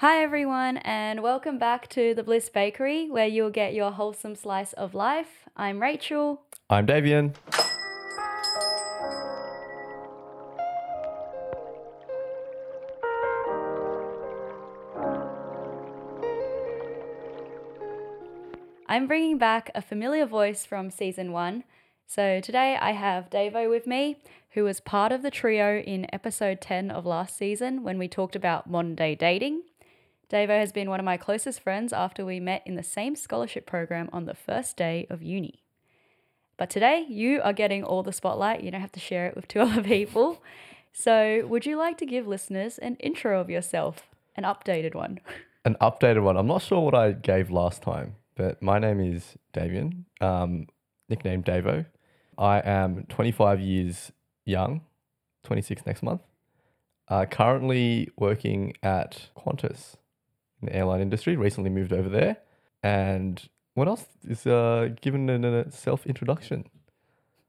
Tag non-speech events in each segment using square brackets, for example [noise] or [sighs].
Hi, everyone, and welcome back to the Bliss Bakery, where you'll get your wholesome slice of life. I'm Rachel. I'm Davian. I'm bringing back a familiar voice from season one. So today I have Davo with me, who was part of the trio in episode 10 of last season when we talked about modern day dating. Davo has been one of my closest friends after we met in the same scholarship program on the first day of uni. But today, you are getting all the spotlight. You don't have to share it with two [laughs] other people. So, would you like to give listeners an intro of yourself, an updated one? [laughs] An updated one. I'm not sure what I gave last time, but my name is Davian, um, nicknamed Davo. I am 25 years young, 26 next month. Uh, currently working at Qantas in the airline industry. Recently moved over there. And what else is uh, given in a self introduction?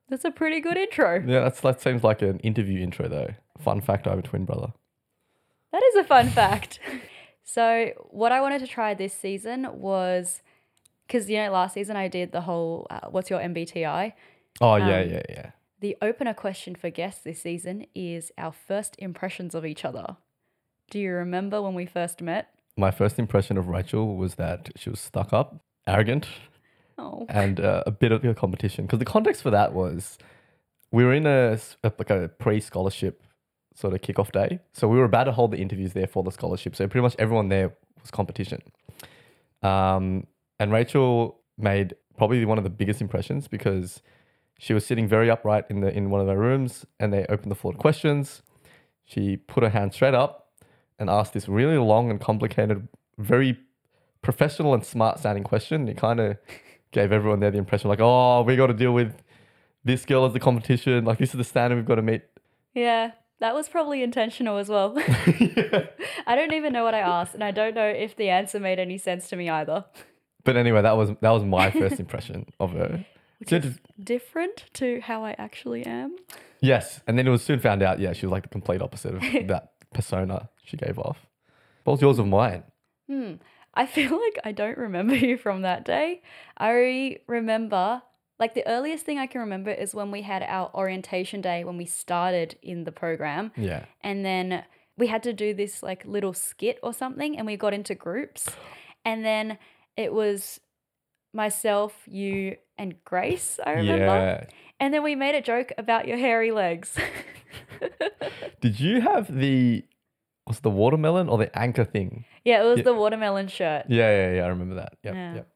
That's a pretty good intro. Yeah, that's, that seems like an interview intro though. Fun fact: I have a twin brother. That is a fun fact. [laughs] So, what I wanted to try this season was because, you know, last season I did the whole uh, what's your MBTI? Oh yeah, Um, yeah, yeah. The opener question for guests this season is our first impressions of each other. Do you remember when we first met? My first impression of Rachel was that she was stuck up, arrogant, Oh, and uh, a bit of a competition. Because the context for that was we were in a, a- like a pre-scholarship sort of kickoff day, so we were about to hold the interviews there for the scholarship. So pretty much everyone there was competition. Um, and Rachel made probably one of the biggest impressions because she was sitting very upright in the in one of our rooms, and they opened the floor to questions. She put her hand straight up and asked this really long and complicated, very professional and smart sounding question. It kind of [laughs] gave everyone there the impression like, oh, we got to deal with this girl as the competition. Like this is the standard we've got to meet. yeah, that was probably intentional as well. [laughs] [laughs] I don't even know what I asked, and I don't know if the answer made any sense to me either. But anyway, that was that was my first impression of her. Which is different to how I actually am. yes, and then it was soon found out. Yeah, she was like the complete opposite of that persona she gave off. Was yours of mine? Hmm. I [laughs] feel like I don't remember you from that day. I remember, like, the earliest thing I can remember is when we had our orientation day when we started in the program. Yeah. And then we had to do this, like, little skit or something, and we got into groups. [gasps] And then it was myself, you, and Grace, I remember. Yeah. And then we made a joke about your hairy legs. [laughs] Did you have the was it the watermelon or the anchor thing? yeah, it was Yeah. the watermelon shirt. Yeah, yeah, yeah. I remember that. Yep, Yeah. yep.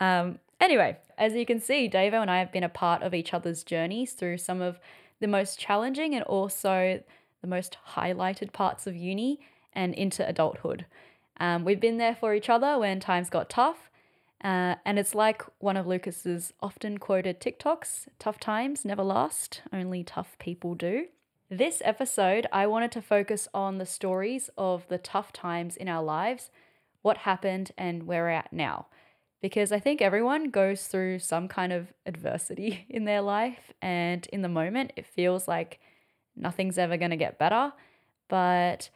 Um, anyway, as you can see, Davo and I have been a part of each other's journeys through some of the most challenging and also the most highlighted parts of uni and into adulthood. Um, we've been there for each other when times got tough. Uh, and it's like one of Lucas's often quoted TikToks tough times never last, only tough people do. This episode, I wanted to focus on the stories of the tough times in our lives, what happened, and where we're at now because I think everyone goes through some kind of adversity [laughs] in their life. And in the moment, it feels like nothing's ever going to get better. But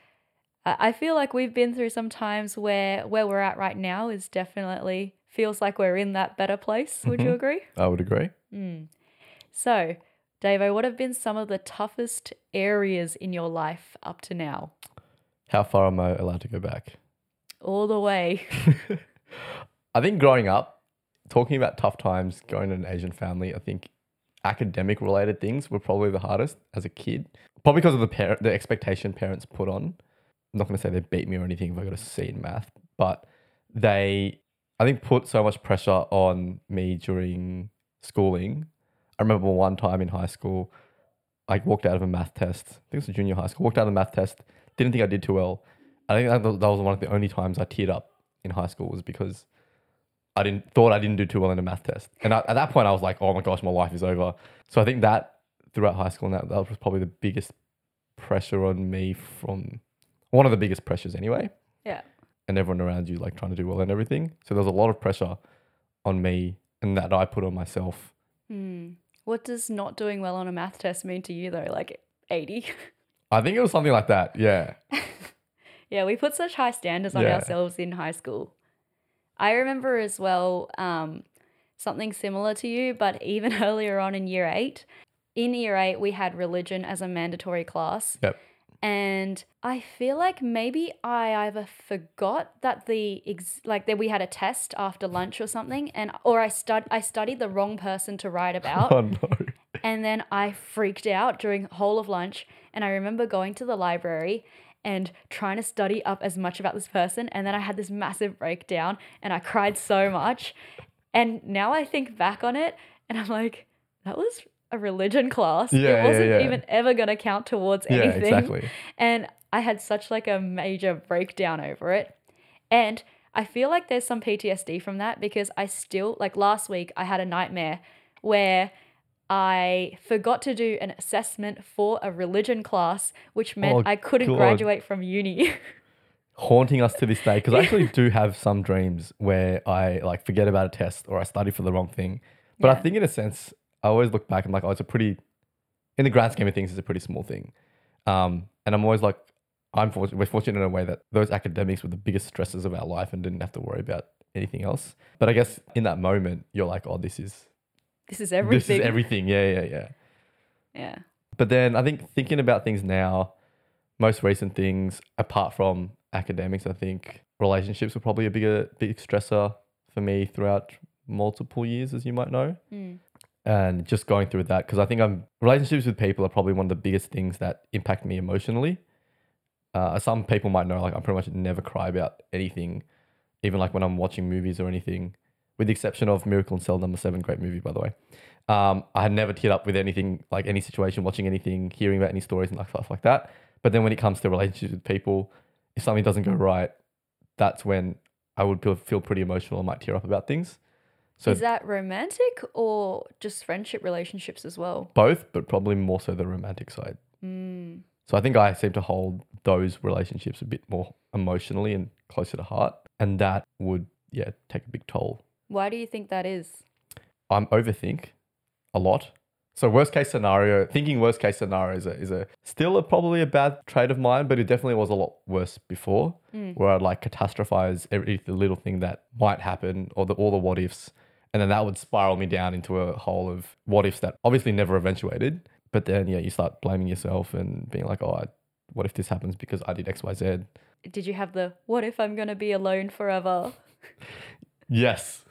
I feel like we've been through some times where where we're at right now is definitely feels like we're in that better place. Would you Mhm. agree? I would agree. Mm. So, Davo, what have been some of the toughest areas in your life up to now? How far am I allowed to go back? All the way. [laughs] [laughs] I think growing up, talking about tough times, going to an Asian family, I think academic related things were probably the hardest as a kid. Probably because of the parent, the expectation parents put on. I'm not going to say they beat me or anything if I got a C in math, but they, I think, put so much pressure on me during schooling. I remember one time in high school, I walked out of a math test. I think it was a junior high school. Walked out of a math test. Didn't think I did too well. I think that, that was one of the only times I teared up in high school was because I didn't thought I didn't do too well in a math test. And I, at that point, I was like, oh my gosh, my life is over. So I think that throughout high school, and that, that was probably the biggest pressure on me from one of the biggest pressures anyway. Yeah. And everyone around you like trying to do well and everything. So there was a lot of pressure on me and that I put on myself. Hmm. What does not doing well on a math test mean to you though? Like 80? I think it was something like that. Yeah. [laughs] Yeah, we put such high standards on Yeah. ourselves in high school. I remember as well um, something similar to you, but [laughs] even earlier on in year eight. In year eight, we had religion as a mandatory class. Yep. And I feel like maybe I either forgot that the ex- like that we had a test after lunch or something, and or I stud I studied the wrong person to write [laughs] oh, about. Oh no. And then I freaked out during whole of lunch. And I remember going to the library and trying to study up as much about this person. And then I had this massive breakdown and I cried so much. And now I think back on it and I'm like, that was a religion class. Yeah, it wasn't yeah. even ever going to count towards Yeah, anything. exactly. [laughs] And I had such like a major breakdown over it. And I feel like there's some PTSD from that because I still like last week I had a nightmare where I forgot to do an assessment for a religion class, which meant Oh, I couldn't God. graduate from uni. [laughs] Haunting us to this day because I actually do have some dreams where I like forget about a test or I study for the wrong thing. But I think in a sense, I always look back and I'm like, oh, it's a pretty, in the grand scheme of things, it's a pretty small thing. Um, and I'm always like, I'm fortunate, we're fortunate in a way that those academics were the biggest stresses of our life and didn't have to worry about anything else. But I guess in that moment, you're like, oh, this is this is everything. this is everything. Yeah, yeah, yeah. Yeah. But then I think thinking about things now, most recent things apart from academics, I think relationships were probably a bigger big stressor for me throughout multiple years, as you might know. Mm. And just going through that because I think I'm relationships with people are probably one of the biggest things that impact me emotionally. Uh, some people might know like I pretty much never cry about anything, even like when I'm watching movies or anything, with the exception of Miracle in Cell Number Seven, great movie by the way. Um, I had never teared up with anything like any situation, watching anything, hearing about any stories and like stuff like that. But then when it comes to relationships with people, if something doesn't go right, that's when I would feel, feel pretty emotional. I might tear up about things. So is that romantic or just friendship relationships as well? both, but probably more so the romantic side. Mm. So I think I seem to hold those relationships a bit more emotionally and closer to heart, and that would yeah take a big toll. Why do you think that is? I'm overthink a lot. So worst case scenario, thinking worst case scenario is a, is a still a, probably a bad trait of mine, but it definitely was a lot worse before, Mm. where I'd like catastrophize every the little thing that might happen or the all the what ifs, and then that would spiral me down into a hole of what ifs that obviously never eventuated. But then yeah, you start blaming yourself and being like, oh, I, what if this happens because I did X Y Z? Did you have the what if I'm going to be alone forever? Yes.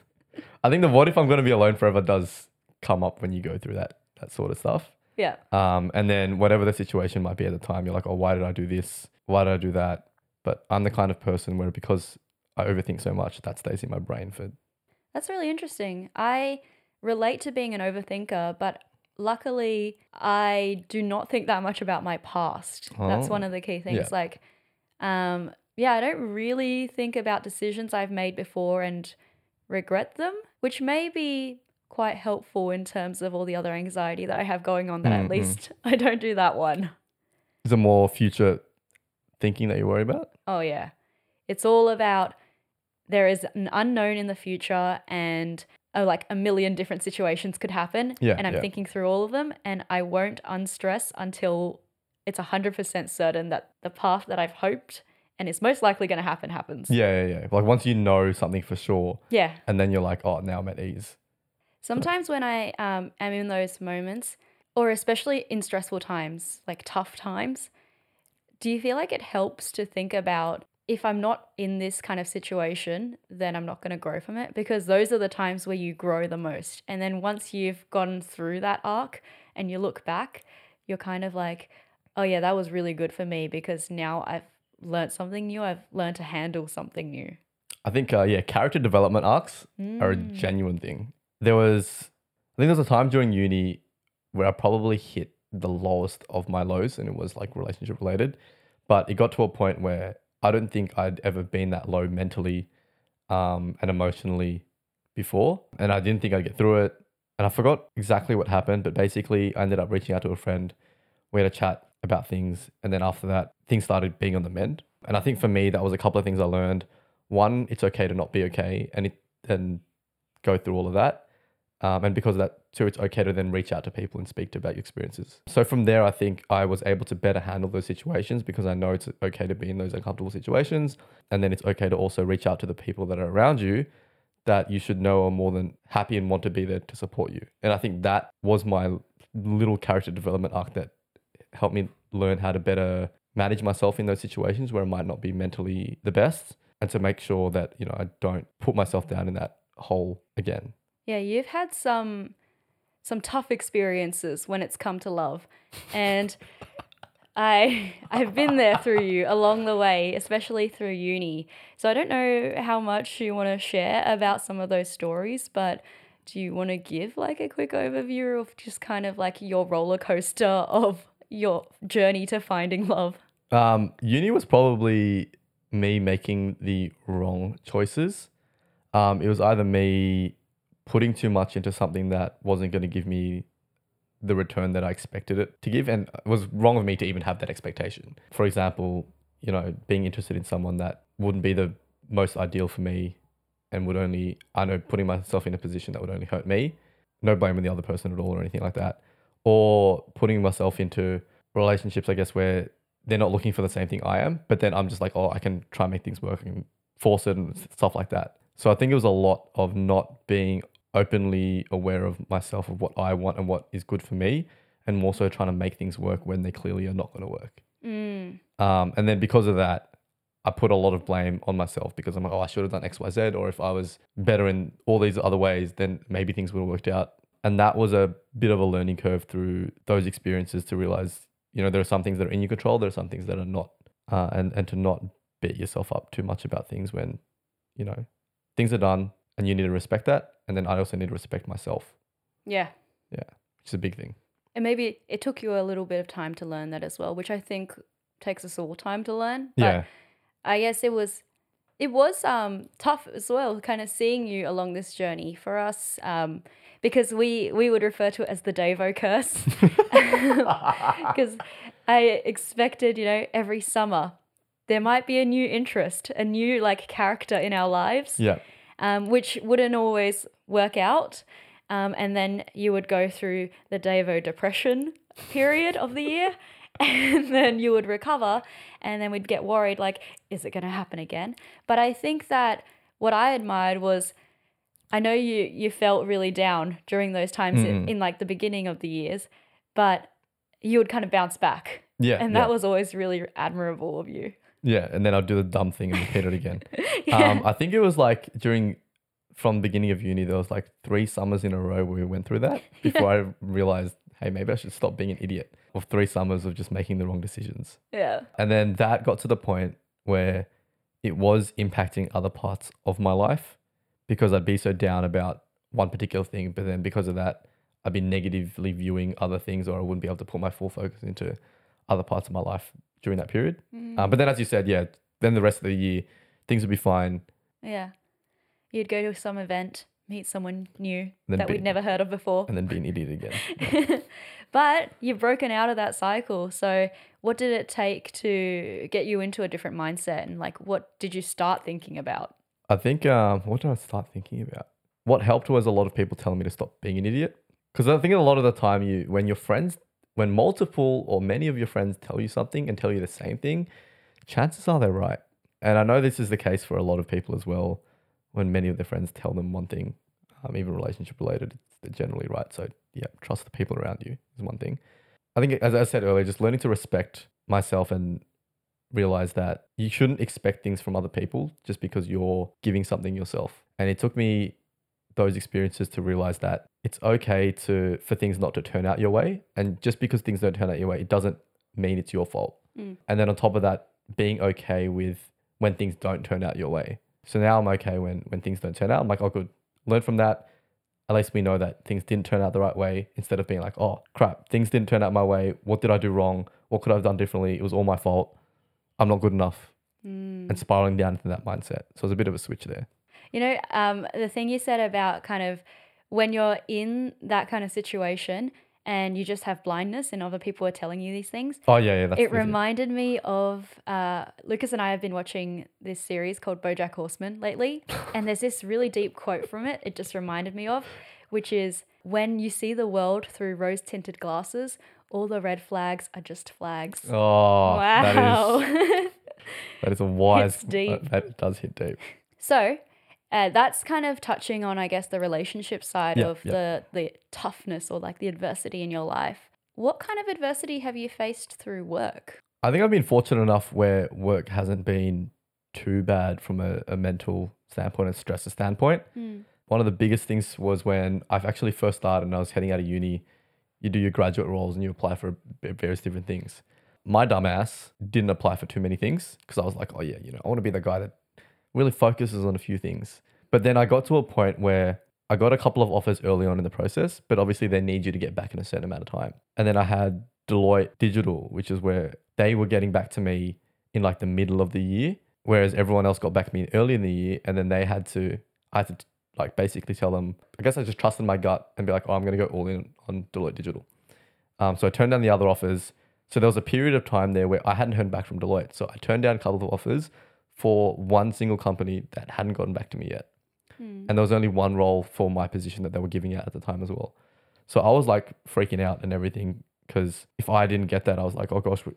I think the what if I'm going to be alone forever does come up when you go through that that sort of stuff. Yeah. Um, and then whatever the situation might be at the time, you're like, oh, why did I do this? Why did I do that? But I'm the kind of person where because I overthink so much, that stays in my brain for That's really interesting. I relate to being an overthinker, but luckily I do not think that much about my past. That's Oh. one of the key things. Yeah. Like, um, yeah, I don't really think about decisions I've made before and regret them, which may be quite helpful in terms of all the other anxiety that I have going on that Mm, at least [laughs] I don't do that one. is it more future thinking that you worry about? Oh, yeah. It's all about there is an unknown in the future and oh, like a million different situations could happen. Yeah, And I'm yeah. thinking through all of them and I won't unstress until it's 100% certain that the path that I've hoped and it's most likely going to happen happens. Yeah, yeah, yeah. Like once you know something for sure, Yeah. and then you're like, oh, now I'm at ease. Sometimes when I um, am in those moments, or especially in stressful times, like tough times, do you feel like it helps to think about if I'm not in this kind of situation, then I'm not going to grow from it? Because those are the times where you grow the most. And then once you've gone through that arc and you look back, you're kind of like, oh, yeah, that was really good for me because now I've learned something new. I've learned to handle something new. I think, uh, yeah, character development arcs are a Mm. genuine thing. There was, I think there was a time during uni where I probably hit the lowest of my lows and it was like relationship related. But it got to a point where I don't think I'd ever been that low mentally um, and emotionally before. And I didn't think I'd get through it. And I forgot exactly what happened, but basically I ended up reaching out to a friend. We had a chat about things. And then after that, things started being on the mend. And I think for me, that was a couple of things I learned. One, it's okay to not be okay and it and go through all of that. Um, and because of that, too, it's okay to then reach out to people and speak to about your experiences. So from there, I think I was able to better handle those situations because I know it's okay to be in those uncomfortable situations. And then it's okay to also reach out to the people that are around you that you should know are more than happy and want to be there to support you. And I think that was my little character development arc that helped me learn how to better manage myself in those situations where I might not be mentally the best and to make sure that, you know, I don't put myself down in that hole again. Yeah, you've had some some tough experiences when it's come to love. And [laughs] I I've been there through you along the way, especially through uni. So I don't know how much you want to share about some of those stories, but do you want to give like a quick overview of just kind of like your roller coaster [laughs] of your journey to finding love? Um, uni was probably me making the wrong choices. Um, it was either me putting too much into something that wasn't going to give me the return that I expected it to give, and it was wrong of me to even have that expectation. For example, you know, being interested in someone that wouldn't be the most ideal for me and would only, I know, putting myself in a position that would only hurt me. No blame on the other person at all or anything like that. Or putting myself into relationships, I guess, where they're not looking for the same thing I am, but then I'm just like, oh, I can try and make things work and force it and stuff like that. So I think it was a lot of not being openly aware of myself of what I want and what is good for me, and more so trying to make things work when they clearly are not going to work. Mm. Um, and then because of that, I put a lot of blame on myself because I'm like, oh, I should have done X, Y, Z, or if I was better in all these other ways, then maybe things would have worked out. And that was a bit of a learning curve through those experiences to realize, you know, there are some things that are in your control, there are some things that are not, uh, and and to not beat yourself up too much about things when, you know, things are done, and you need to respect that. And then I also need to respect myself, Yeah. Yeah. It's a big thing. And maybe it took you a little bit of time to learn that as well, which I think takes us all time to learn. But Yeah. I guess it was it was um tough as well, kind of seeing you along this journey for us. Um because we we would refer to it as the Davo curse. [laughs] Because I expected, you know, every summer there might be a new interest, a new like character in our lives Yeah. Um, which wouldn't always work out. Um, and then you would go through the Davo depression period of the year, [laughs] and then you would recover, and then we'd get worried like, is it going to happen again? But I think that what I admired was. I know you you felt really down during those times in, Mm. in like the beginning of the years, but you would kind of bounce back. Yeah. And yeah. that was always really admirable of you. Yeah, and then I'll do the dumb thing and repeat it again. [laughs] Yeah. Um, I think it was like during from the beginning of uni, there was like three summers in a row where we went through that [laughs] before I realized, hey, maybe I should stop being an idiot. Of three summers of just making the wrong decisions, yeah. and then that got to the point where it was impacting other parts of my life because I'd be so down about one particular thing, but then because of that, I'd be negatively viewing other things, or I wouldn't be able to put my full focus into other parts of my life during that period. Mm. Um, but then, as you said, yeah, then the rest of the year, things would be fine. Yeah. You'd go to some event, meet someone new that be- we'd never heard of before. and then be an idiot again. [laughs] but you've broken out of that cycle. So, what did it take to get you into a different mindset? And, like, what did you start thinking about? I think, um, what did I start thinking about? What helped was a lot of people telling me to stop being an idiot. Because I think a lot of the time, you when your friends, when multiple or many of your friends tell you something and tell you the same thing, chances are they're right. And I know this is the case for a lot of people as well. When many of their friends tell them one thing, um, even relationship related, they're generally right. So yeah, trust the people around you is one thing. I think, as I said earlier, just learning to respect myself and realize that you shouldn't expect things from other people just because you're giving something yourself. And it took me those experiences to realize that it's okay to for things not to turn out your way. And just because things don't turn out your way, it doesn't mean it's your fault. Mm. And then on top of that, being okay with when things don't turn out your way. So now I'm okay when when things don't turn out. I'm like, oh good. Learn from that. At least we know that things didn't turn out the right way instead of being like, oh crap, things didn't turn out my way. What did I do wrong? What could I have done differently? It was all my fault. I'm not good enough. Mm. And spiraling down into that mindset. So it's a bit of a switch there. You know, um, the thing you said about kind of when you're in that kind of situation and you just have blindness and other people are telling you these things, Oh yeah, yeah. That's it reminded me of uh, Lucas and I have been watching this series called BoJack Horseman lately, [sighs] and there's this really deep quote from it. It just reminded me of which is when you see the world through rose tinted glasses, all the red flags are just flags. Oh, wow. is [laughs] that is a wise. That, that does hit deep. so, uh, that's kind of touching on, I guess, the relationship side Yeah, of yeah. the the toughness or like the adversity in your life. What kind of adversity have you faced through work? I think I've been fortunate enough where work hasn't been too bad from a, a mental standpoint and stress standpoint. One of the biggest things was when I've actually first started and I was heading out of uni. You do your graduate roles and you apply for various different things. My dumbass didn't apply for too many things because I was like, oh yeah, you know, I want to be the guy that really focuses on a few things. But then I got to a point where I got a couple of offers early on in the process, but obviously they need you to get back in a certain amount of time. And then I had Deloitte Digital, which is where they were getting back to me in like the middle of the year, whereas everyone else got back to me early in the year. And then they had to, I had to like basically tell them, I guess I just trusted my gut and be like, oh, I'm going to go all in on Deloitte Digital. Um, so I turned down the other offers. So there was a period of time there where I hadn't heard back from Deloitte. So I turned down a couple of offers for one single company that hadn't gotten back to me yet. Hmm. And there was only one role for my position that they were giving out at the time as well. So I was like freaking out and everything because if I didn't get that, I was like, oh gosh, we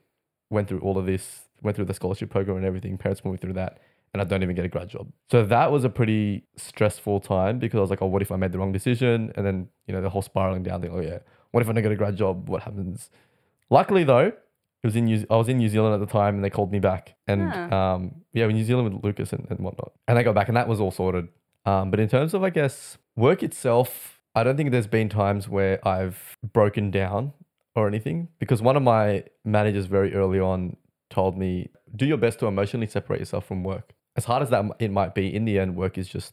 went through all of this, went through the scholarship program and everything. Parents put me through that, and I don't even get a grad job. So that was a pretty stressful time because I was like, oh, what if I made the wrong decision? And then you know the whole spiraling down thing. Oh yeah, what if I don't get a grad job? What happens? Luckily though, it was in New, I was in New Zealand at the time, and they called me back, and Ah. um, yeah, in New Zealand with Lucas and, and whatnot, and I got back, and that was all sorted. Um, but in terms of, I guess, work itself, I don't think there's been times where I've broken down or anything because one of my managers very early on told me, do your best to emotionally separate yourself from work. As hard as that it might be, in the end, work is just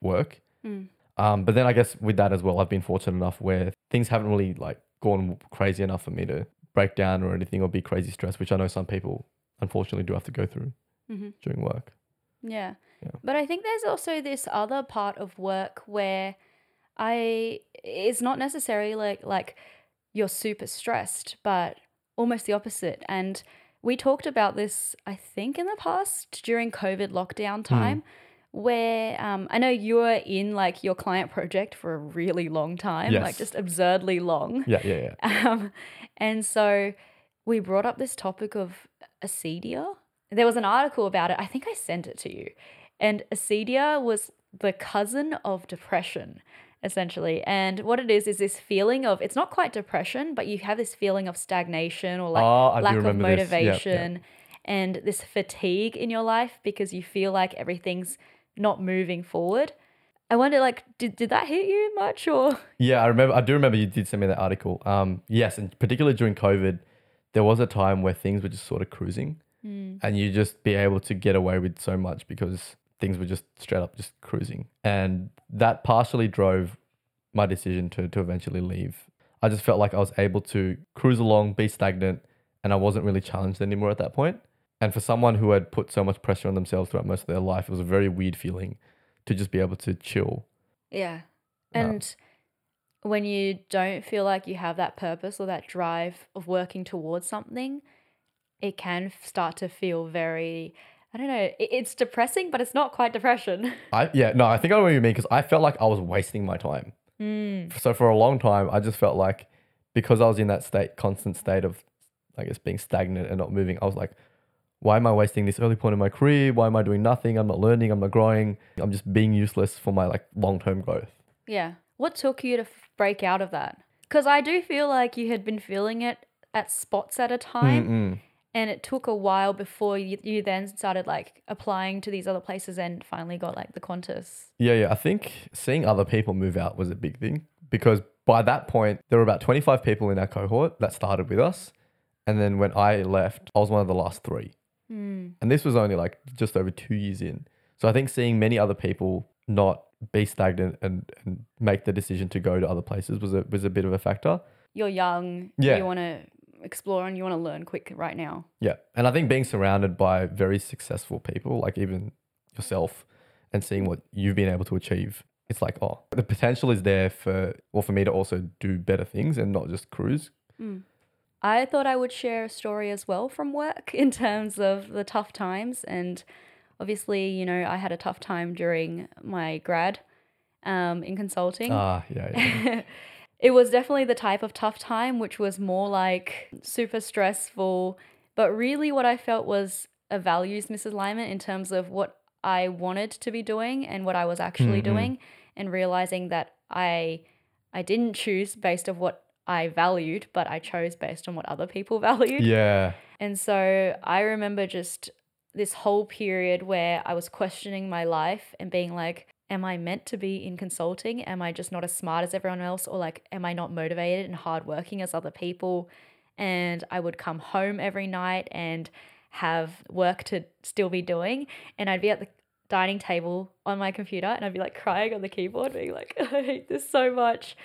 work. Mm. Um, but then I guess with that as well, I've been fortunate enough where things haven't really like gone crazy enough for me to break down or anything or be crazy stressed, which I know some people unfortunately do have to go through Mm-hmm. during work. Yeah. Yeah. But I think there's also this other part of work where I it's not necessarily like like you're super stressed, but almost the opposite. And we talked about this, I think, in the past during COVID lockdown time, where um, I know you were in like your client project for a really long time, like just absurdly long. Yeah, yeah, yeah. [laughs] Um, and so we brought up this topic of acedia. There was an article about it. I think I sent it to you. And acedia was the cousin of depression, essentially. And what it is is this feeling of it's not quite depression, but you have this feeling of stagnation or like Oh, lack of remember this. Yep, yep. motivation and this fatigue in your life because you feel like everything's not moving forward. I wonder, like, did, did that hit you much or? Yeah, I remember. I do remember you did send me that article. Um, yes, and particularly during COVID, there was a time where things were just sort of cruising, and you just be able to get away with so much because things were just straight up just cruising, and that partially drove my decision to to eventually leave. I just felt like I was able to cruise along, be stagnant, and I wasn't really challenged anymore at that point. And for someone who had put so much pressure on themselves throughout most of their life, it was a very weird feeling to just be able to chill. Yeah. Um, And when you don't feel like you have that purpose or that drive of working towards something, it can start to feel very, I don't know. It's depressing, but it's not quite depression. [laughs] I yeah no, I think I know what you mean because I felt like I was wasting my time. So for a long time, I just felt like because I was in that state, constant state of, I guess, being stagnant and not moving. I was like, why am I wasting this early point in my career? Why am I doing nothing? I'm not learning. I'm not growing. I'm just being useless for my like long term growth. Yeah. What took you to f- break out of that? Because I do feel like you had been feeling it at spots at a time. Mm-mm. And it took a while before you, you then started like applying to these other places and finally got like the Qantas. Yeah, yeah. I think seeing other people move out was a big thing because by that point, there were about 25 people in our cohort that started with us. And then when I left, I was one of the last three. Mm. And this was only like just over two years in. So I think seeing many other people not be stagnant and, and make the decision to go to other places was a, was a bit of a factor. You're young. Yeah. You want to explore and you want to learn quick right now. Yeah. And I think being surrounded by very successful people, like even yourself, and seeing what you've been able to achieve, it's like, oh, the potential is there for, well, for me to also do better things and not just cruise. Mm. I thought I would share a story as well from work [laughs] in terms of the tough times. And obviously, you know, I had a tough time during my grad. um, in consulting. Ah, yeah, yeah. [laughs] it was definitely the type of tough time, which was more like super stressful. But really, what I felt was a values misalignment in terms of what I wanted to be doing and what I was actually Mhm. doing, and realizing that I I didn't choose based of what I valued, but I chose based on what other people [laughs] valued. yeah. And so I remember just this whole period where I was questioning my life and being like, am I meant to be in consulting? Am I just not as smart as everyone else? Or like, am I not motivated and hardworking as other people? And I would come home every night and have work to still be doing. And I'd be at the dining table on my computer and I'd be like crying on the keyboard, being like, [laughs] I hate this so much.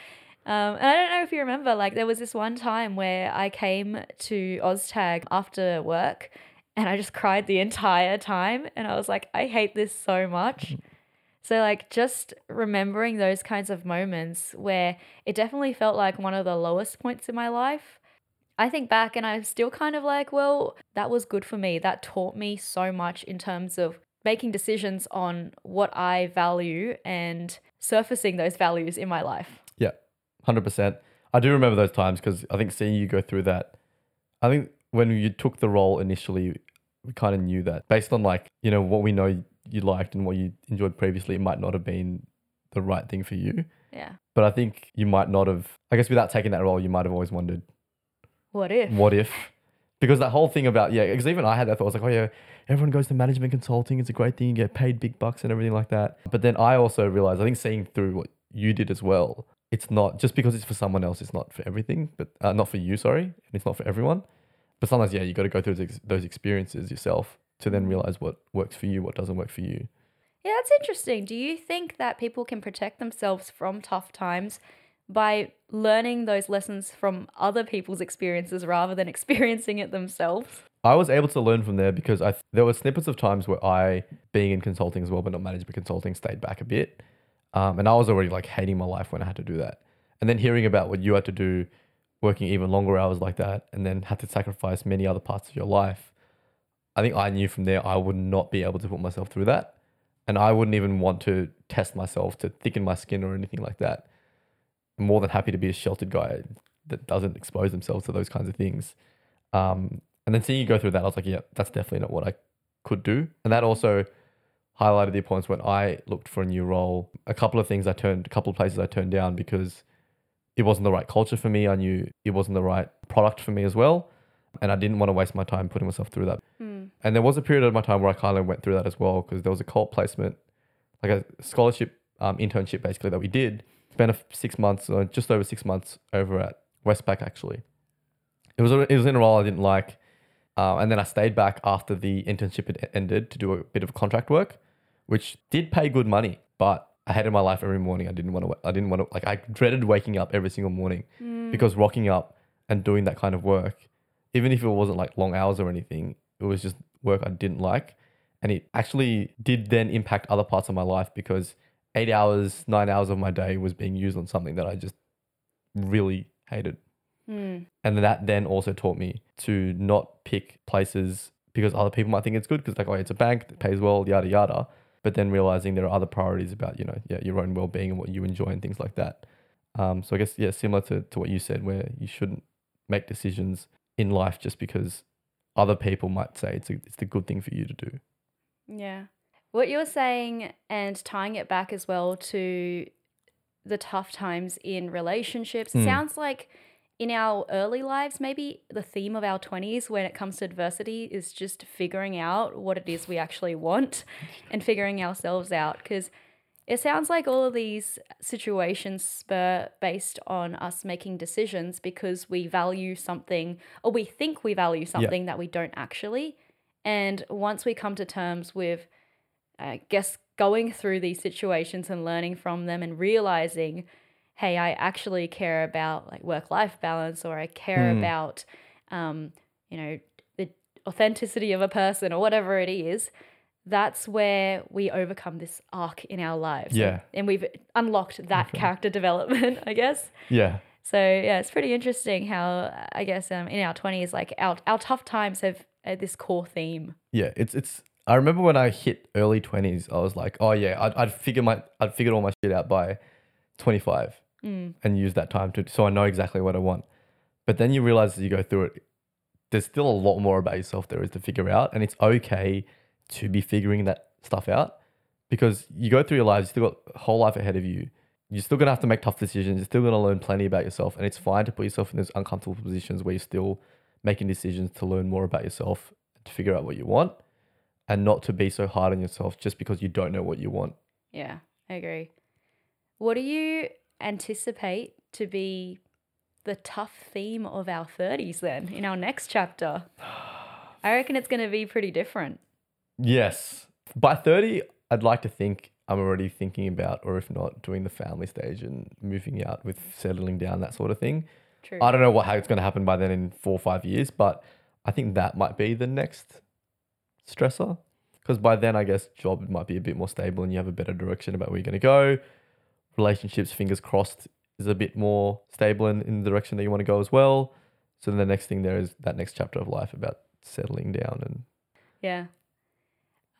Um, and I don't know if you remember, like there was this one time where I came to OzTag after work and I just cried the entire time. And I was like, I hate this so much. So, like, just remembering those kinds of moments where it definitely felt like one of the lowest points in my life. I think back and I'm still kind of like, well, that was good for me. That taught me so much in terms of making decisions on what I value and surfacing those values in my life. Hundred percent. I do remember those times because I think seeing you go through that. I think when you took the role initially, we kind of knew that based on like you know what we know you liked and what you enjoyed previously, it might not have been the right thing for you. Yeah. But I think you might not have. I guess without taking that role, you might have always wondered, What if? what if? Because that whole thing about yeah, because even I had that thought. I was like, oh yeah, everyone goes to management consulting. It's a great thing. You get paid big bucks and everything like that. But then I also realized, I think seeing through what you did as well, it's not just because it's for someone else. It's not for everything, but uh, not for you. Sorry, and it's not for everyone. But sometimes, yeah, you got to go through those, those experiences yourself to then realize what works for you, what doesn't work for you. Yeah, that's interesting. Do you think that people can protect themselves from tough times by learning those lessons from other people's experiences rather than [laughs] experiencing it themselves? I was able to learn from there because I there were snippets of times where I, being in consulting as well, but not management consulting, stayed back a bit, um, and I was already like hating my life when I had to do that. And then hearing about what you had to do, working even longer hours like that, and then had to sacrifice many other parts of your life, I think I knew from there I would not be able to put myself through that, and I wouldn't even want to test myself to thicken my skin or anything like that. I'm more than happy to be a sheltered guy that doesn't expose themselves to those kinds of things. Um, and then seeing you go through that, I was like, yeah, that's definitely not what I could do. And that also highlighted the points when I looked for a new role. A couple of things I turned, a couple of places I turned down because it wasn't the right culture for me. I knew it wasn't the right product for me as well. And I didn't want to waste my time putting myself through that. Hmm. And there was a period of my time where I kind of went through that as well because there was a cult placement, like a scholarship um, internship basically that we did. Spent a f- six months, or just over six months over at Westpac actually. It was a, it was in a role I didn't like, uh, and then I stayed back after the internship had ended to do a bit of contract work, which did pay good money. But I hated my life every morning. I didn't want to. I didn't want to. Like I dreaded waking up every single morning because rocking up and doing that kind of work, even if it wasn't like long hours or anything, it was just work I didn't like. And it actually did then impact other parts of my life because eight hours, nine hours of my day was being used on something that I just really hated. Hmm. And that then also taught me to not pick places because other people might think it's good because like, oh, it's a bank that pays well, yada yada. But then realizing there are other priorities about, you know, yeah, your own well being and what you enjoy and things like that. Um, so I guess yeah, similar to, to what you said, where you shouldn't make decisions in life just because other people might say it's a, it's the good thing for you to do. Yeah. What you're saying and tying it back as well to the tough times in relationships Mm. sounds like in our early lives, maybe the theme of our 20s when it comes to adversity is just figuring out what it is we actually want [laughs] and figuring ourselves out. Because it sounds like all of these situations spur based on us making decisions because we value something or we think we value something that we don't actually. And once we come to terms with, I guess, going through these situations and learning from them and realizing, hey, I actually care about like work life balance or I care Mm. about, um, you know, the authenticity of a person or whatever it is, that's where we overcome this arc in our lives. Yeah. And we've unlocked that Definitely. character development, [laughs] I guess. Yeah. So yeah, it's pretty interesting how I guess um, in our twenties, like our our tough times have uh, this core theme. Yeah. It's, it's, I remember when I hit early 20s, I was like, oh yeah, I'd, I'd figure my, I'd figured all my shit out by 25 Mm. and use that time to, so I know exactly what I want. But then you realize as you go through it, there's still a lot more about yourself there is to figure out. And it's okay to be figuring that stuff out because you go through your lives, you still got a whole life ahead of you. You're still gonna have to make tough decisions. You're still gonna learn plenty about yourself. And it's fine to put yourself in those uncomfortable positions where you're still making decisions to learn more about yourself, to figure out what you want, and not to be so hard on yourself just because you don't know what you want. Yeah, I agree. What do you anticipate to be the tough theme of our 30s then in our next chapter? I reckon it's going to be pretty different. Yes. By 30, I'd like to think I'm already thinking about, or if not, doing the family stage and moving out with settling down, that sort of thing. True. I don't know what how it's going to happen by then in four or five years, but I think that might be the next stressor. Because by then, I guess job might be a bit more stable and you have a better direction about where you're going to go. Relationships, fingers crossed, is a bit more stable in, in the direction that you want to go as well. So then the next thing there is that next chapter of life about settling down and Yeah.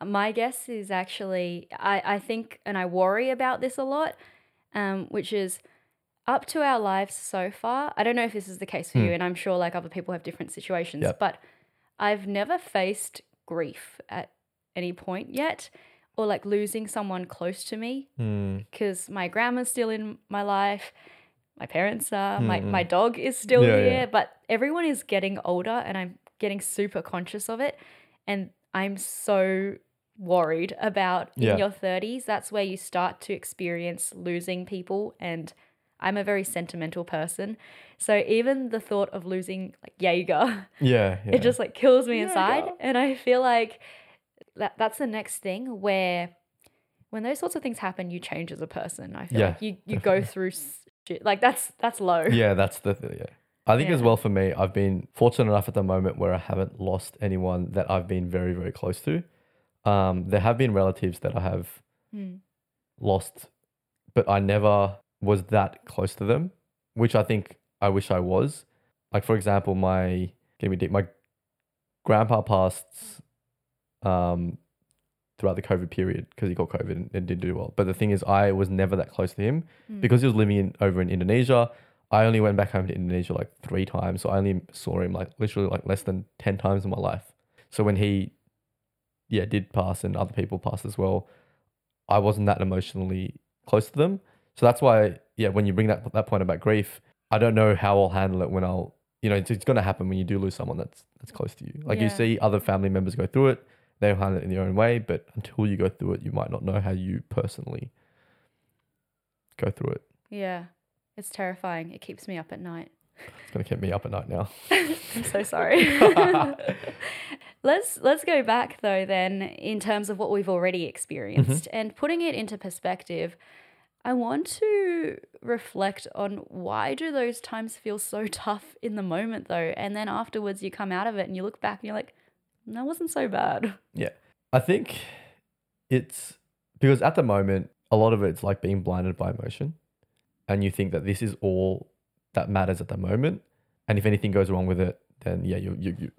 My guess is actually, I, I think, and I worry about this a lot, um, which is up to our lives so far. I don't know if this is the case for you, and I'm sure like other people have different situations, Yep. but I've never faced grief at any point yet or like losing someone close to me hmm. because my grandma's still in my life. My parents are, my, my hmm. dog is still Yeah, here, yeah. but everyone is getting older and I'm getting super conscious of it. And I'm so worried about in Yeah. your 30s. That's where you start to experience losing people. And I'm a very sentimental person. So even the thought of losing like Jaeger, yeah, [laughs] yeah. it just like kills me inside. And I feel like that that's the next thing where when those sorts of things happen, you change as a person. I feel Yeah, like you, you go through shit. Like that's that's low. [laughs] yeah, that's the th- yeah. I think as well for me, I've been fortunate enough at the moment where I haven't lost anyone that I've been very very close to. Um, there have been relatives that I have Mm. lost, but I never was that close to them, which I think I wish I was. Like for example, my give me deep. My grandpa passed um, throughout the COVID period because he got COVID and, and didn't do well. But the thing is, I was never that close to him Mm. because he was living in, over in Indonesia. I only went back home to Indonesia like three times, so I only saw him like literally like less than ten times in my life. So when he, yeah, did pass and other people passed as well, I wasn't that emotionally close to them. So that's why, yeah, when you bring that that point about grief, I don't know how I'll handle it when I'll, you know, it's, it's going to happen when you do lose someone that's that's close to you. Like you see other family members go through it, they'll handle it in their own way, but until you go through it, you might not know how you personally go through it. Yeah. It's terrifying. It keeps me up at night. It's going to keep me up at night now. [laughs] I'm so sorry. [laughs] let's let's go back though then in terms of what we've already mm-hmm. experienced and putting it into perspective. I want to reflect on why do those times feel so [laughs] tough in the moment though and then afterwards you come out of it and you look back and you're like that wasn't so bad. Yeah. I think it's because at the moment, a lot of it's like being blinded by emotion. And you think that this is all that matters at the moment. And if anything goes wrong with it, then yeah, you, you, you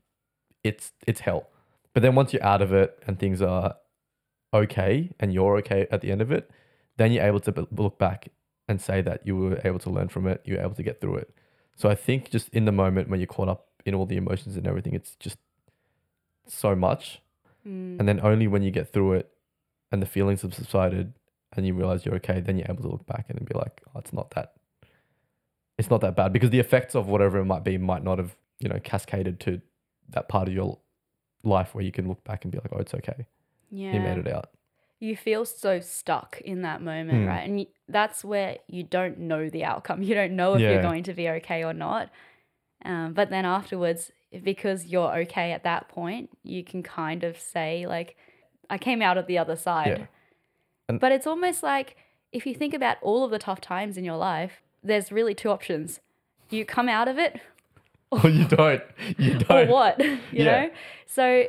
it's, it's hell. But then once you're out of it and things are okay and you're okay at the end of it, then you're able to look back and say that you were able to learn from it, you were able to get through it. So I think just in the moment when you're caught up in all the emotions and everything, it's just so much Mm. and then only when you get through it and the feelings have subsided and you realize you're okay, then you're able to look back and be like, oh, it's not that, it's not that bad because the effects of whatever it might be might not have, you know, cascaded to that part of your life where you can look back and be like, oh, it's okay. Yeah. You made it out. you feel so stuck in that moment, Hmm. right? And that's where you don't know the outcome. [laughs] You don't know if Yeah. you're going to be okay or not. Um, but then afterwards, because you're okay at that point, you can kind of say, like, I came out of the other side. Yeah. And- but it's almost like if you think about all of the tough times in your life, there's really two options. You come out of it [laughs] Or you don't. You [laughs] don't. Or what [laughs] you Yeah. know so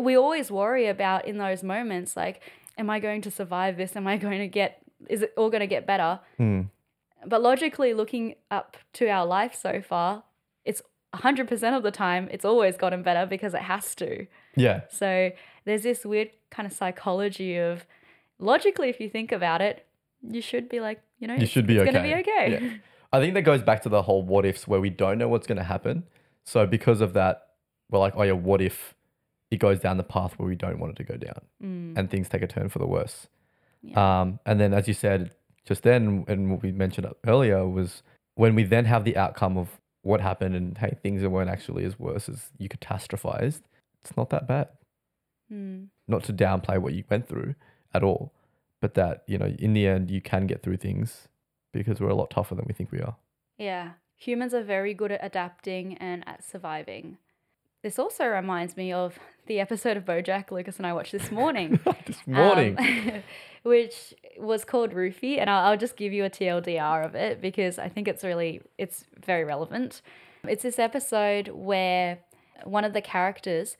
we always worry about in those moments like am i going to survive this am i going to get is it all going to get better Hmm. but logically looking up to our life so far 100% of the time it's always gotten better because it has to Yeah. so there's this weird kind of psychology of logically, if you think about it, you should be like, you know, You should be it's gonna be okay. okay. Yeah. [laughs] I think that goes back to the whole what ifs where we don't know what's going to happen. So because of that, we're like, oh yeah, what if it goes down the path where we don't want it to go down Mm, and things take a turn for the worse? Yeah. Um, and then, as you said just then, and what we mentioned earlier was when we then have the outcome of what happened and hey, things weren't actually as worse as you catastrophized. It's not that bad. mm, Not to downplay what you went through at all, but that you know, in the end, you can get through things because we're a lot tougher than we think we are. yeah. Humans are very good at adapting and at surviving. This also reminds me of the episode of BoJack Lucas and I watched this morning. [laughs] this morning. um, [laughs] which was called Ruthie, and I'll, I'll just give you a TLDR of it because I think it's really it's very relevant. It's this episode where one of the characters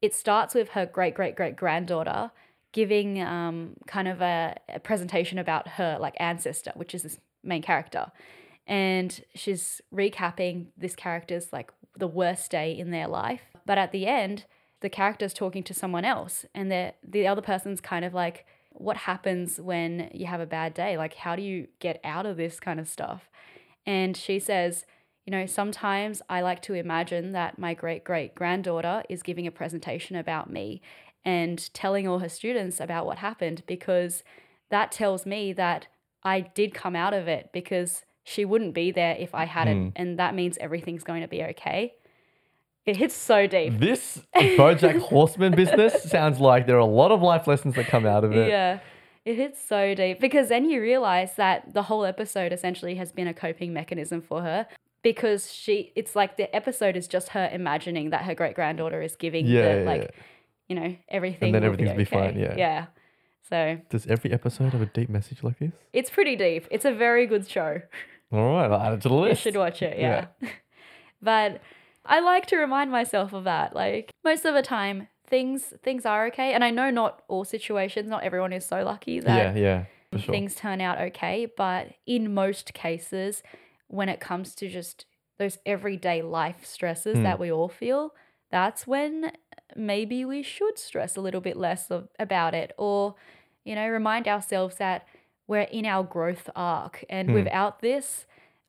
it starts with her great great great granddaughter giving um, kind of a, a presentation about her like ancestor, which is this main character, and she's recapping this character's like the worst day in their life. But at the end, the character's talking to someone else, and the the other person's kind of like, "What happens when you have a bad day? Like, how do you get out of this kind of stuff?" And she says, "You know, sometimes I like to imagine that my great great granddaughter is giving a presentation about me and telling all her students about what happened because that tells me that I did come out of it because she wouldn't be there if I hadn't, hmm. and that means everything's going to be okay." It hits so deep. This [laughs] BoJack Horseman business sounds like there are a lot of life lessons that come out of it. Yeah. It hits so deep because then you realize that the whole episode essentially has been a coping mechanism for her because she it's like the episode is just her imagining that her great granddaughter is giving Yeah, the yeah, like yeah. you know everything and then everything's be fine, yeah. Yeah. So Does every episode have a deep message like this? it's pretty deep. It's a very good show. [laughs] All right, I'll add it to the list. You should watch it, Yeah. yeah. [laughs] but I like to remind myself of that. Like most of the time things things are okay. And I know not all situations, not everyone is so lucky that Yeah, yeah, sure. things turn out okay. But in most cases, when it comes to just those everyday life stresses Hmm. that we all feel, that's when maybe we should stress a little bit less of, about it or, you know, remind ourselves that we're in our growth arc. And Hmm. without this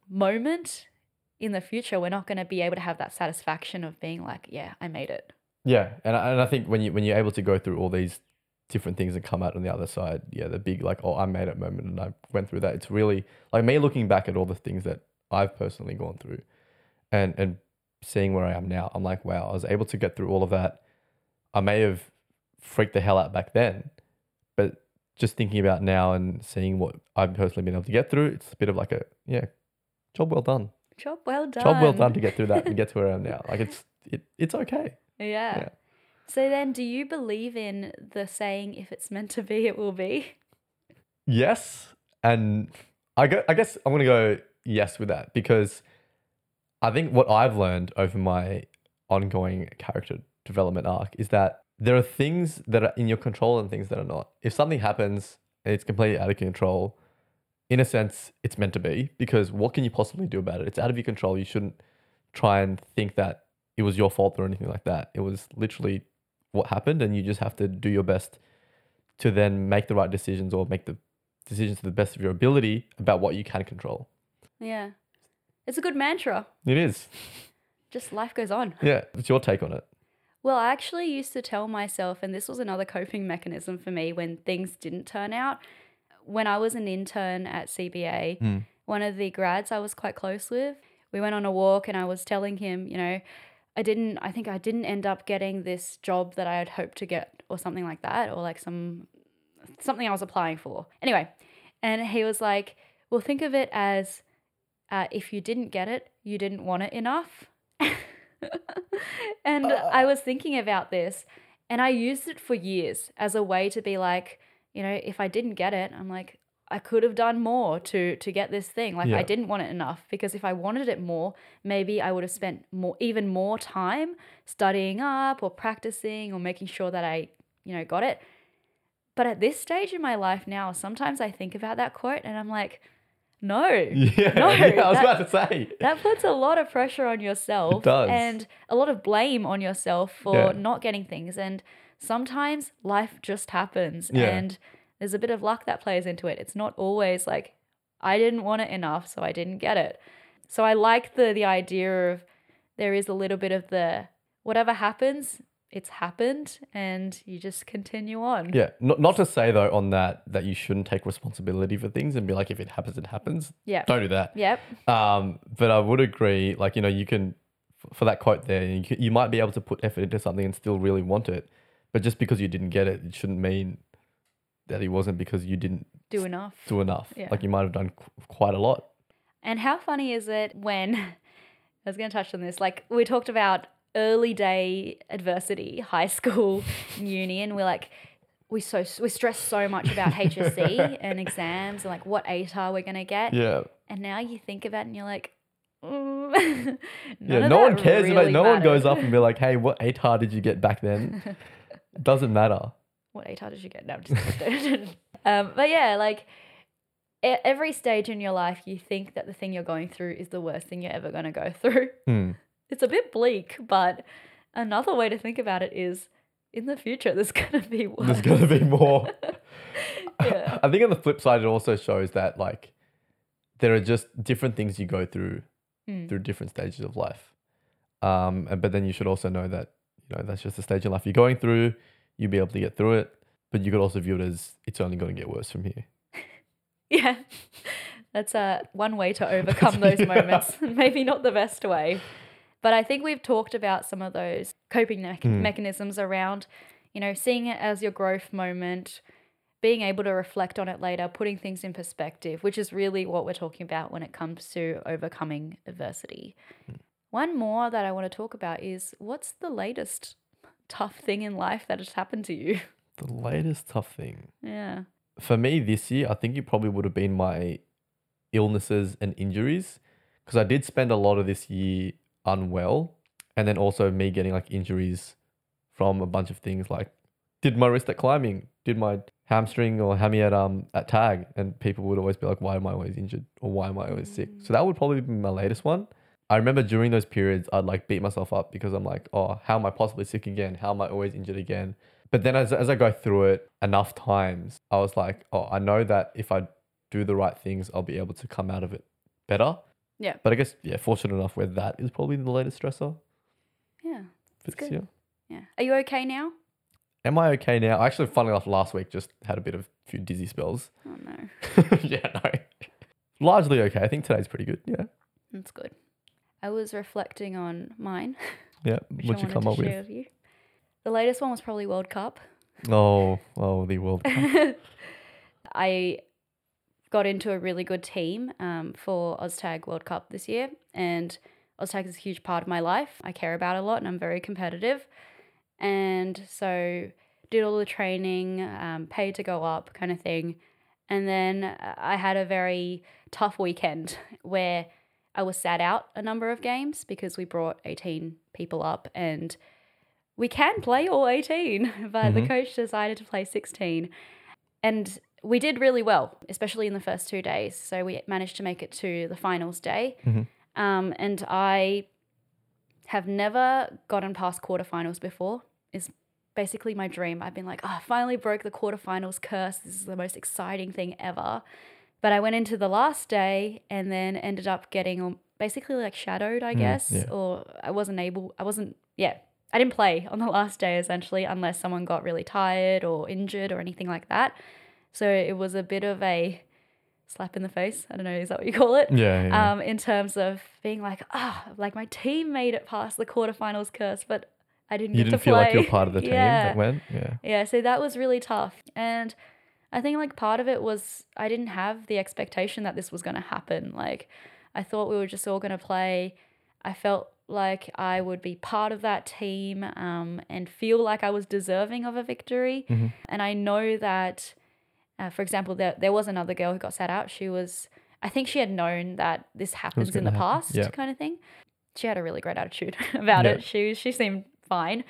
moment in the future, we're not going to be able to have that satisfaction of being like, yeah, I made it. Yeah, and I, and I think when you when you're able to go through all these different things and come out on the other side, yeah, the big like oh I made it moment and I went through that. It's really like me looking back at all the things that I've personally gone through, and and seeing where I am now. I'm like wow, I was able to get through all of that. I may have freaked the hell out back then, but just thinking about now and seeing what I've personally been able to get through, it's a bit of like a yeah, job well done. Job well done. Job well done to get through that and get to where I am now. Like it's [laughs] it, it's okay. Yeah. Yeah. So then, do you believe in the saying, if it's meant to be, it will be? Yes, and I go. I guess I'm gonna go yes with that because I think what I've learned over my ongoing character development arc is that there are things that are in your control and things that are not. If something happens and it's completely out of control, in a sense, it's meant to be because what can you possibly do about it? It's out of your control. You shouldn't try and think that it was your fault or anything like that. It was literally what happened, and you just have to do your best to then make the right decisions or make the decisions to the best of your ability about what you can control. Yeah. It's a good mantra. It is. Just life goes on. Yeah. What's your take on it? Well, I actually used to tell myself, and this was another coping mechanism for me when things didn't turn out. When I was an intern at CBA, Mm. one of the grads I was quite close with, we went on a walk and I was telling him, you know, I didn't, I think I didn't end up getting this job that I had hoped to get or something like that, or like some, something I was applying for. Anyway, and he was like, well, think of it as uh, if you didn't get it, you didn't want it enough. [laughs] [laughs] and I oh. was thinking about this and I used it for years as a way to be like, you know, if I didn't get it, I'm like, I could have done more to to get this thing. Like Yeah. I didn't want it enough because if I wanted it more, maybe I would have spent more even more time studying up or practicing or making sure that I, you know, got it. But at this stage in my life now, sometimes I think about that quote and I'm like, no. Yeah. No, yeah, I was that- about to say. That puts a lot of pressure on yourself. does. And a lot of blame on yourself for Yeah. not getting things. And sometimes life just happens Yeah. and there's a bit of luck that plays into it. It's not always like I didn't want it enough, so I didn't get it. So I like the the idea of there is a little bit of the whatever happens, it's happened and you just continue on. Yeah. Not, not to say though on that that you shouldn't take responsibility for things and be like, if it happens, it happens. Yeah. Don't do that. Yep. Um, but I would agree, like, you know, you can, for that quote there, you, can, you might be able to put effort into something and still really want it. But just because you didn't get it, it shouldn't mean that it wasn't because you didn't Do enough. do enough. Yeah. Like, you might have done qu- quite a lot. And how funny is it when [laughs] I was going to touch on this? Like we talked about early day adversity, high school, [laughs] uni, and we're like, we so we stress so much about HSC [laughs] and exams and like what ATAR we're gonna get. Yeah. And now you think about it and you're like, mm, [laughs] Yeah. No one cares about really No one goes up and be like, hey, what ATAR did you get back then? it Doesn't matter. what ATAR did you get? No, I'm just um, but yeah, like at every stage in your life, you think that the thing you're going through is the worst thing you're ever going to go through. Hmm. It's a bit bleak, but another way to think about it is in the future, there's [laughs] going to be worse. There's going to be more. [laughs] Yeah. I think on the flip side, it also shows that, like, there are just different things you go through Mm. through different stages of life. Um, and, but then you should also know that, you know, that's just a stage of life you're going through. You'll be able to get through it. But you could also view it as it's only going to get worse from here. [laughs] Yeah. That's uh, one way to overcome those Yeah. moments. Maybe not the best way. But I think we've talked about some of those coping mech- Mm. mechanisms around, you know, seeing it as your growth moment, being able to reflect on it later, putting things in perspective, which is really what we're talking about when it comes to overcoming adversity. One more that I want to talk about is what's the latest tough thing in life that has happened to you? [laughs] The latest tough thing. Yeah. For me this year, I think it probably would have been my illnesses and injuries because I did spend a lot of this year unwell. And then also me getting like injuries from a bunch of things like did my wrist at climbing, did my hamstring or hammy at um at tag, and people would always be like, "Why am I always injured?" or "Why am I always sick?" So that would probably be my latest one. I remember during those periods, I'd like beat myself up because I'm like, "Oh, how am I possibly sick again? How am I always injured again?" But then as as I go through it enough times, I was like, "Oh, I know that if I do the right things, I'll be able to come out of it better." Yeah. But I guess yeah, fortunate enough where that is probably the latest stressor Yeah. for That's this good. year. Yeah. Are you okay now? Am I okay now? I actually, funnily enough, last week just had a bit of a few dizzy spells. Oh no. [laughs] yeah, no. Largely okay. I think today's pretty good. Yeah. That's good. I was reflecting on mine, [laughs] Yeah. which What'd you wanted come to up share with? with you. The latest one was probably World Cup. Oh, oh, the World Cup. [laughs] I got into a really good team um, for OzTag World Cup this year, and OzTag is a huge part of my life. I care about it a lot, and I'm very competitive. And so, did all the training, um, paid to go up, kind of thing. And then uh, I had a very tough weekend [laughs] where I was sat out a number of games because we brought 18 people up and we can play all 18, [laughs] but the Mhm. coach decided to play 16. And we did really well, especially in the first two days. So we managed to make it to the finals day. Mhm. Um, and I have never gotten past quarterfinals before. Is basically my dream. I've been like, oh, I finally broke the quarterfinals curse. This is the most exciting thing ever. But I went into the last day and then ended up getting um, basically like shadowed, I Mm, guess, yeah. or I wasn't able, I wasn't, yeah, I didn't play on the [laughs] last day essentially, unless someone got really tired or injured or anything like that. So it was a bit of a slap in the face. I don't know, is that what you call it? Yeah. yeah. Um, in terms of being like, ah, like my team made it past the quarterfinals curse, but I didn't you didn't feel play. like you're part of the [laughs] team yeah. that went? Yeah. Yeah, so that was really tough. And I think like part of it was I didn't have the expectation that this was going to happen. Like I thought we were just all going to play. I felt like I would be part of that team um, and feel like I was deserving of a victory. Mhm. And I know that, uh, for example, there, there was another girl who got sat out. She was, I think she had known that this happens in the happen. past Yeah. kind of thing. She had a really great attitude [laughs] about Yeah. it. She, she seemed fine.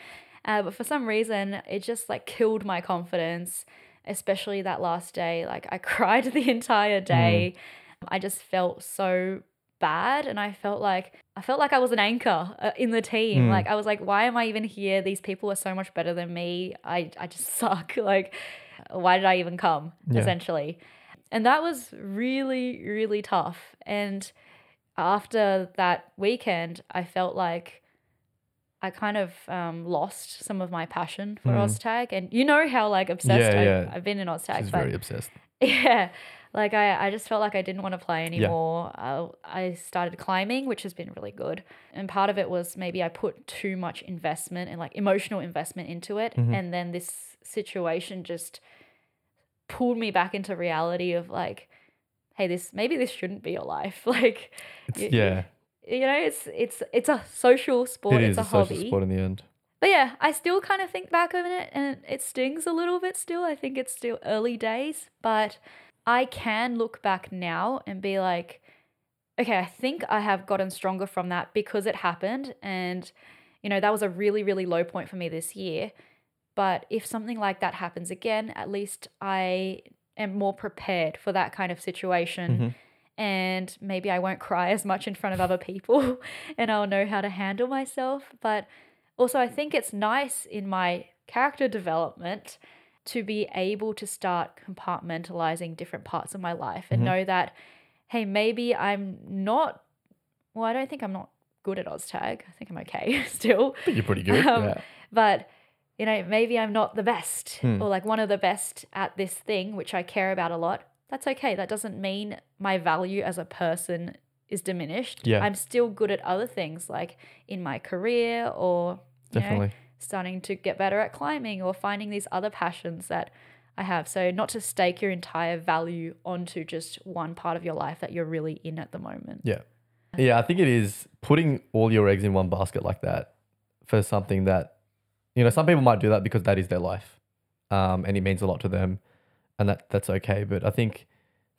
Uh, but for some reason, it just like killed my confidence, especially that last day. Like I [laughs] cried the entire day. I just felt so bad and I felt like I felt like I was an anchor uh, in the team. Mm. Like I was like why am I even here? These people are so much better than me. I I just [laughs] suck. Like why did I even come Yeah. essentially? And that was really really tough. And after that weekend, I felt like I kind of um, lost some of my passion for Mm. Oztag. And you know how like obsessed Yeah, I, yeah. I've been in Oztag. She's but very obsessed. [laughs] yeah, like I, I just felt like I didn't want to play anymore. Uh, I I started climbing, which has been really good. And part of it was maybe I put too much investment and like emotional investment into it. Mhm. And then this situation just pulled me back into reality of like, hey, this maybe this shouldn't be your life. [laughs] Like, It's, y- yeah, you know, it's it's it's a social sport. it it's is a, a social hobby. sport in the end. But yeah, I still kind of think back on it and it stings a little bit still. I think it's still early days, but I can look back now and be like, okay, I think I have gotten stronger from that because it happened. And, you know, that was a really, really low point for me this year. But if something like that happens again, at least I am more prepared for that kind of situation. Mhm. And maybe I won't cry as much in front of other people [laughs] and I'll know how to handle myself. But also, I think it's nice in my character development to be able to start compartmentalizing different parts of my life and Mhm. know that, hey, maybe I'm not, well, I don't think I'm not good at Oztag. I think I'm okay [laughs] still. I think you're pretty good. Um, yeah. But, you know, maybe I'm not the best Hmm. or like one of the best at this thing, which I care about a lot. That's okay. That doesn't mean my value as a person is diminished. Yeah. I'm still good at other things like in my career or, you know, Definitely. starting to get better at climbing or finding these other passions that I have. So, not to stake your entire value onto just one part of your life that you're really in at the moment. Yeah. Yeah, I think it is putting all your eggs in one basket like that for something that, you know, some people might do that because that is their life um, and it means a lot to them and that that's okay. But I think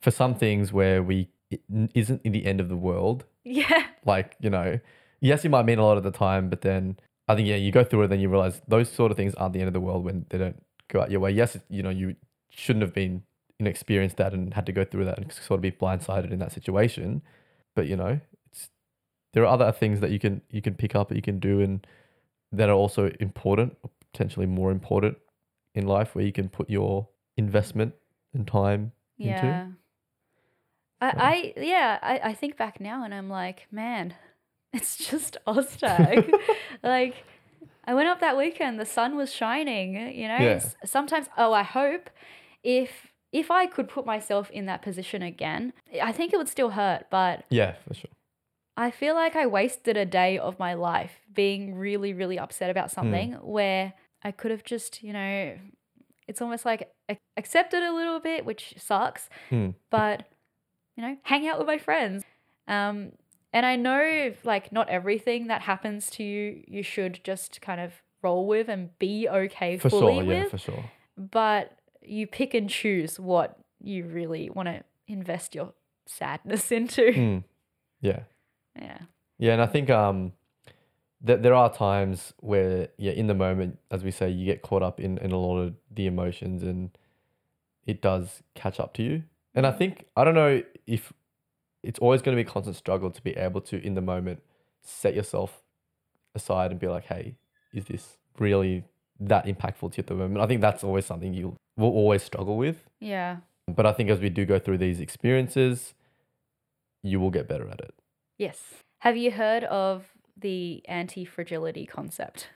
for some things where we, it isn't in the end of the world, Yeah. [laughs] like, you know, yes, it might mean a lot at the time, but then I think, yeah, you go through it, then you realize those sort of things aren't the end of the world when they don't go out your way. Yes, you know, you shouldn't have been, you know, experienced that and had to go through that and sort of be blindsided in that situation. But, you know, it's, there are other things that you can, you can pick up that you can do and that are also important, or potentially more important in life where you can put your investment and time into. Yeah. So- I, I yeah, I, I think back now and I'm like, man, [laughs] it's just [laughs] Oztag. [laughs] like I went up that weekend, the sun was shining, you know. Yeah. Sometimes oh, I hope if if I could put myself in that position again, I think it would still hurt, but Yeah, for sure. I feel like I wasted a day of my life being really, really upset about something where I could have just, you know, it's almost like accepted a little bit, which sucks, Hmm. but, you know, hang out with my friends. Um, and I know, like, not everything that happens to you, you should just kind of roll with and be okay For fully sure. with Yeah, for sure. but you pick and choose what you really want to invest your sadness [laughs] into. Hmm. Yeah. Yeah. Yeah, and I think um that there are times where yeah, in the moment, as we say, you get caught up in, in a lot of the emotions and it does catch up to you. And I think I don't know if it's always going to be a constant struggle to be able to in the moment set yourself aside and be like, hey, is this really that impactful to you at the moment? I think that's always something you will always struggle with. Yeah. But I think as we do go through these experiences, you will get better at it. Yes. Have you heard of the anti fragility concept?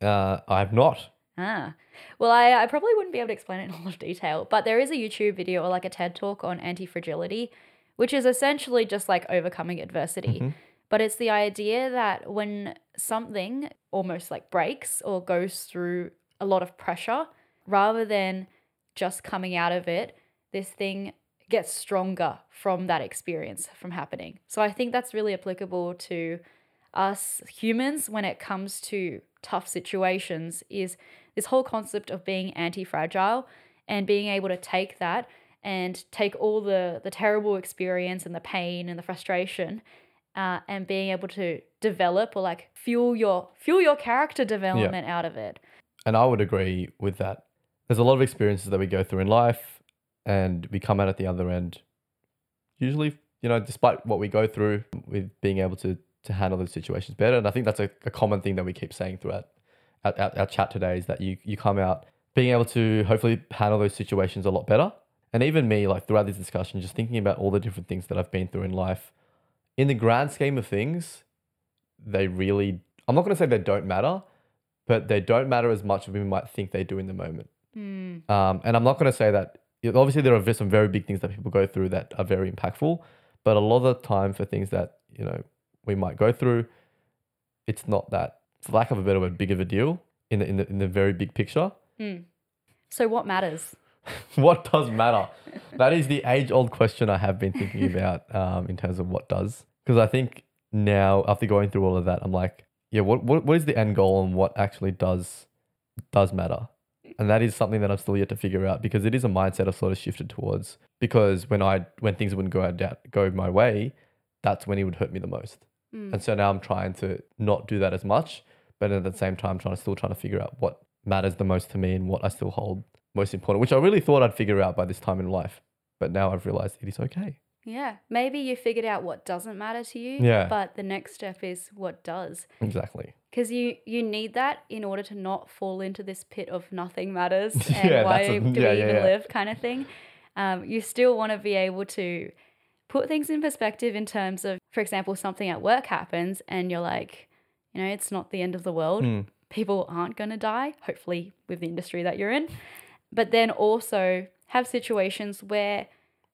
Uh, I have not. Ah. Well, I, I probably wouldn't be able to explain it in a lot of detail, but there is a YouTube video or like a TED talk on anti fragility, which is essentially just like overcoming adversity. Mhm. But it's the idea that when something almost like breaks or goes through a lot of pressure, rather than just coming out of it, this thing gets stronger from that experience from happening. So I think that's really applicable to us humans when it comes to tough situations is this whole concept of being anti-fragile and being able to take that and take all the the terrible experience and the pain and the frustration uh, and being able to develop or like fuel your fuel your character development out of it. And I would agree with that. There's a lot of experiences that we go through in life and we come out at the other end usually you know, despite what we go through with being able to to handle those situations better. And I think that's a, a common thing that we keep saying throughout our, our, our chat today is that you you come out being able to hopefully handle those situations a lot better. And even me, like throughout this discussion, just thinking about all the different things that I've been through in life, in the grand scheme of things, they really, I'm not going to say they don't matter, but they don't matter as much as we might think they do in the moment. Mm. Um, and I'm not going to say that, obviously, there are some very big things that people go through that are very impactful, but a lot of the time for things that, you know, we might go through, it's not that, for lack of a better word, big of a deal in the, in the, in the very big picture. Mm. So, what matters? [laughs] what does matter? that is the age old question I have been thinking [laughs] about um, in terms of what does. Because I think now, after going through all of that, I'm like, yeah, what, what, what is the end goal and what actually does does matter? And that is something that I'm still yet to figure out because it is a mindset I've sort of shifted towards. Because when I when things wouldn't go out, go my way, that's when it would hurt me the most. Mm. And so now I'm trying to not do that as much, but at the same time, trying to still trying to figure out what matters the most to me and what I still hold most important, which I really thought I'd figure out by this time in life. But now I've realized it is okay. Yeah. Maybe you figured out what doesn't matter to you. Yeah. But the next step is what does. Exactly. Because you, you need that in order to not fall into this pit of nothing matters [laughs] and Yeah, why a- do yeah, we yeah, even live kind of thing. Um, you still want to be able to put things in perspective in terms of, for example, something at work happens and you're like, you know, it's not the end of the world. Mm. People aren't going to die, hopefully, with the industry that you're in. But then also have situations where,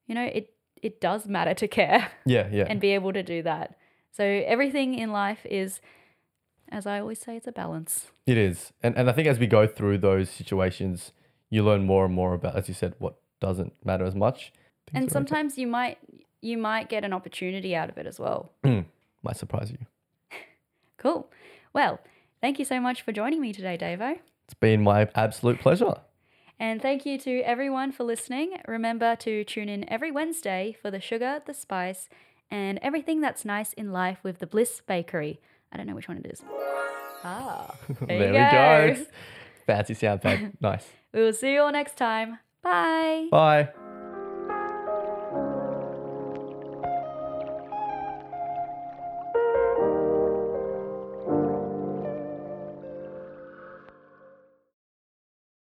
you know, it, it does matter to care Yeah, yeah. [laughs] and be able to do that. So everything in life is, as I always say, it's a balance. It is. And and I think as we go through those situations, you learn more and more about, as you said, what doesn't matter as much. And sometimes you might you might get an opportunity out of it as well. [clears throat] might surprise you. [laughs] Cool. Well, thank you so much for joining me today, Davo. It's been my absolute pleasure. And thank you to everyone for listening. Remember to tune in every Wednesday for the sugar, the spice, and everything that's nice in life with the Bliss Bakery. I don't know which one it is. Ah, [laughs] there, there we go. go. [laughs] Fancy sound pad. nice. We will see you all next time. Bye. Bye.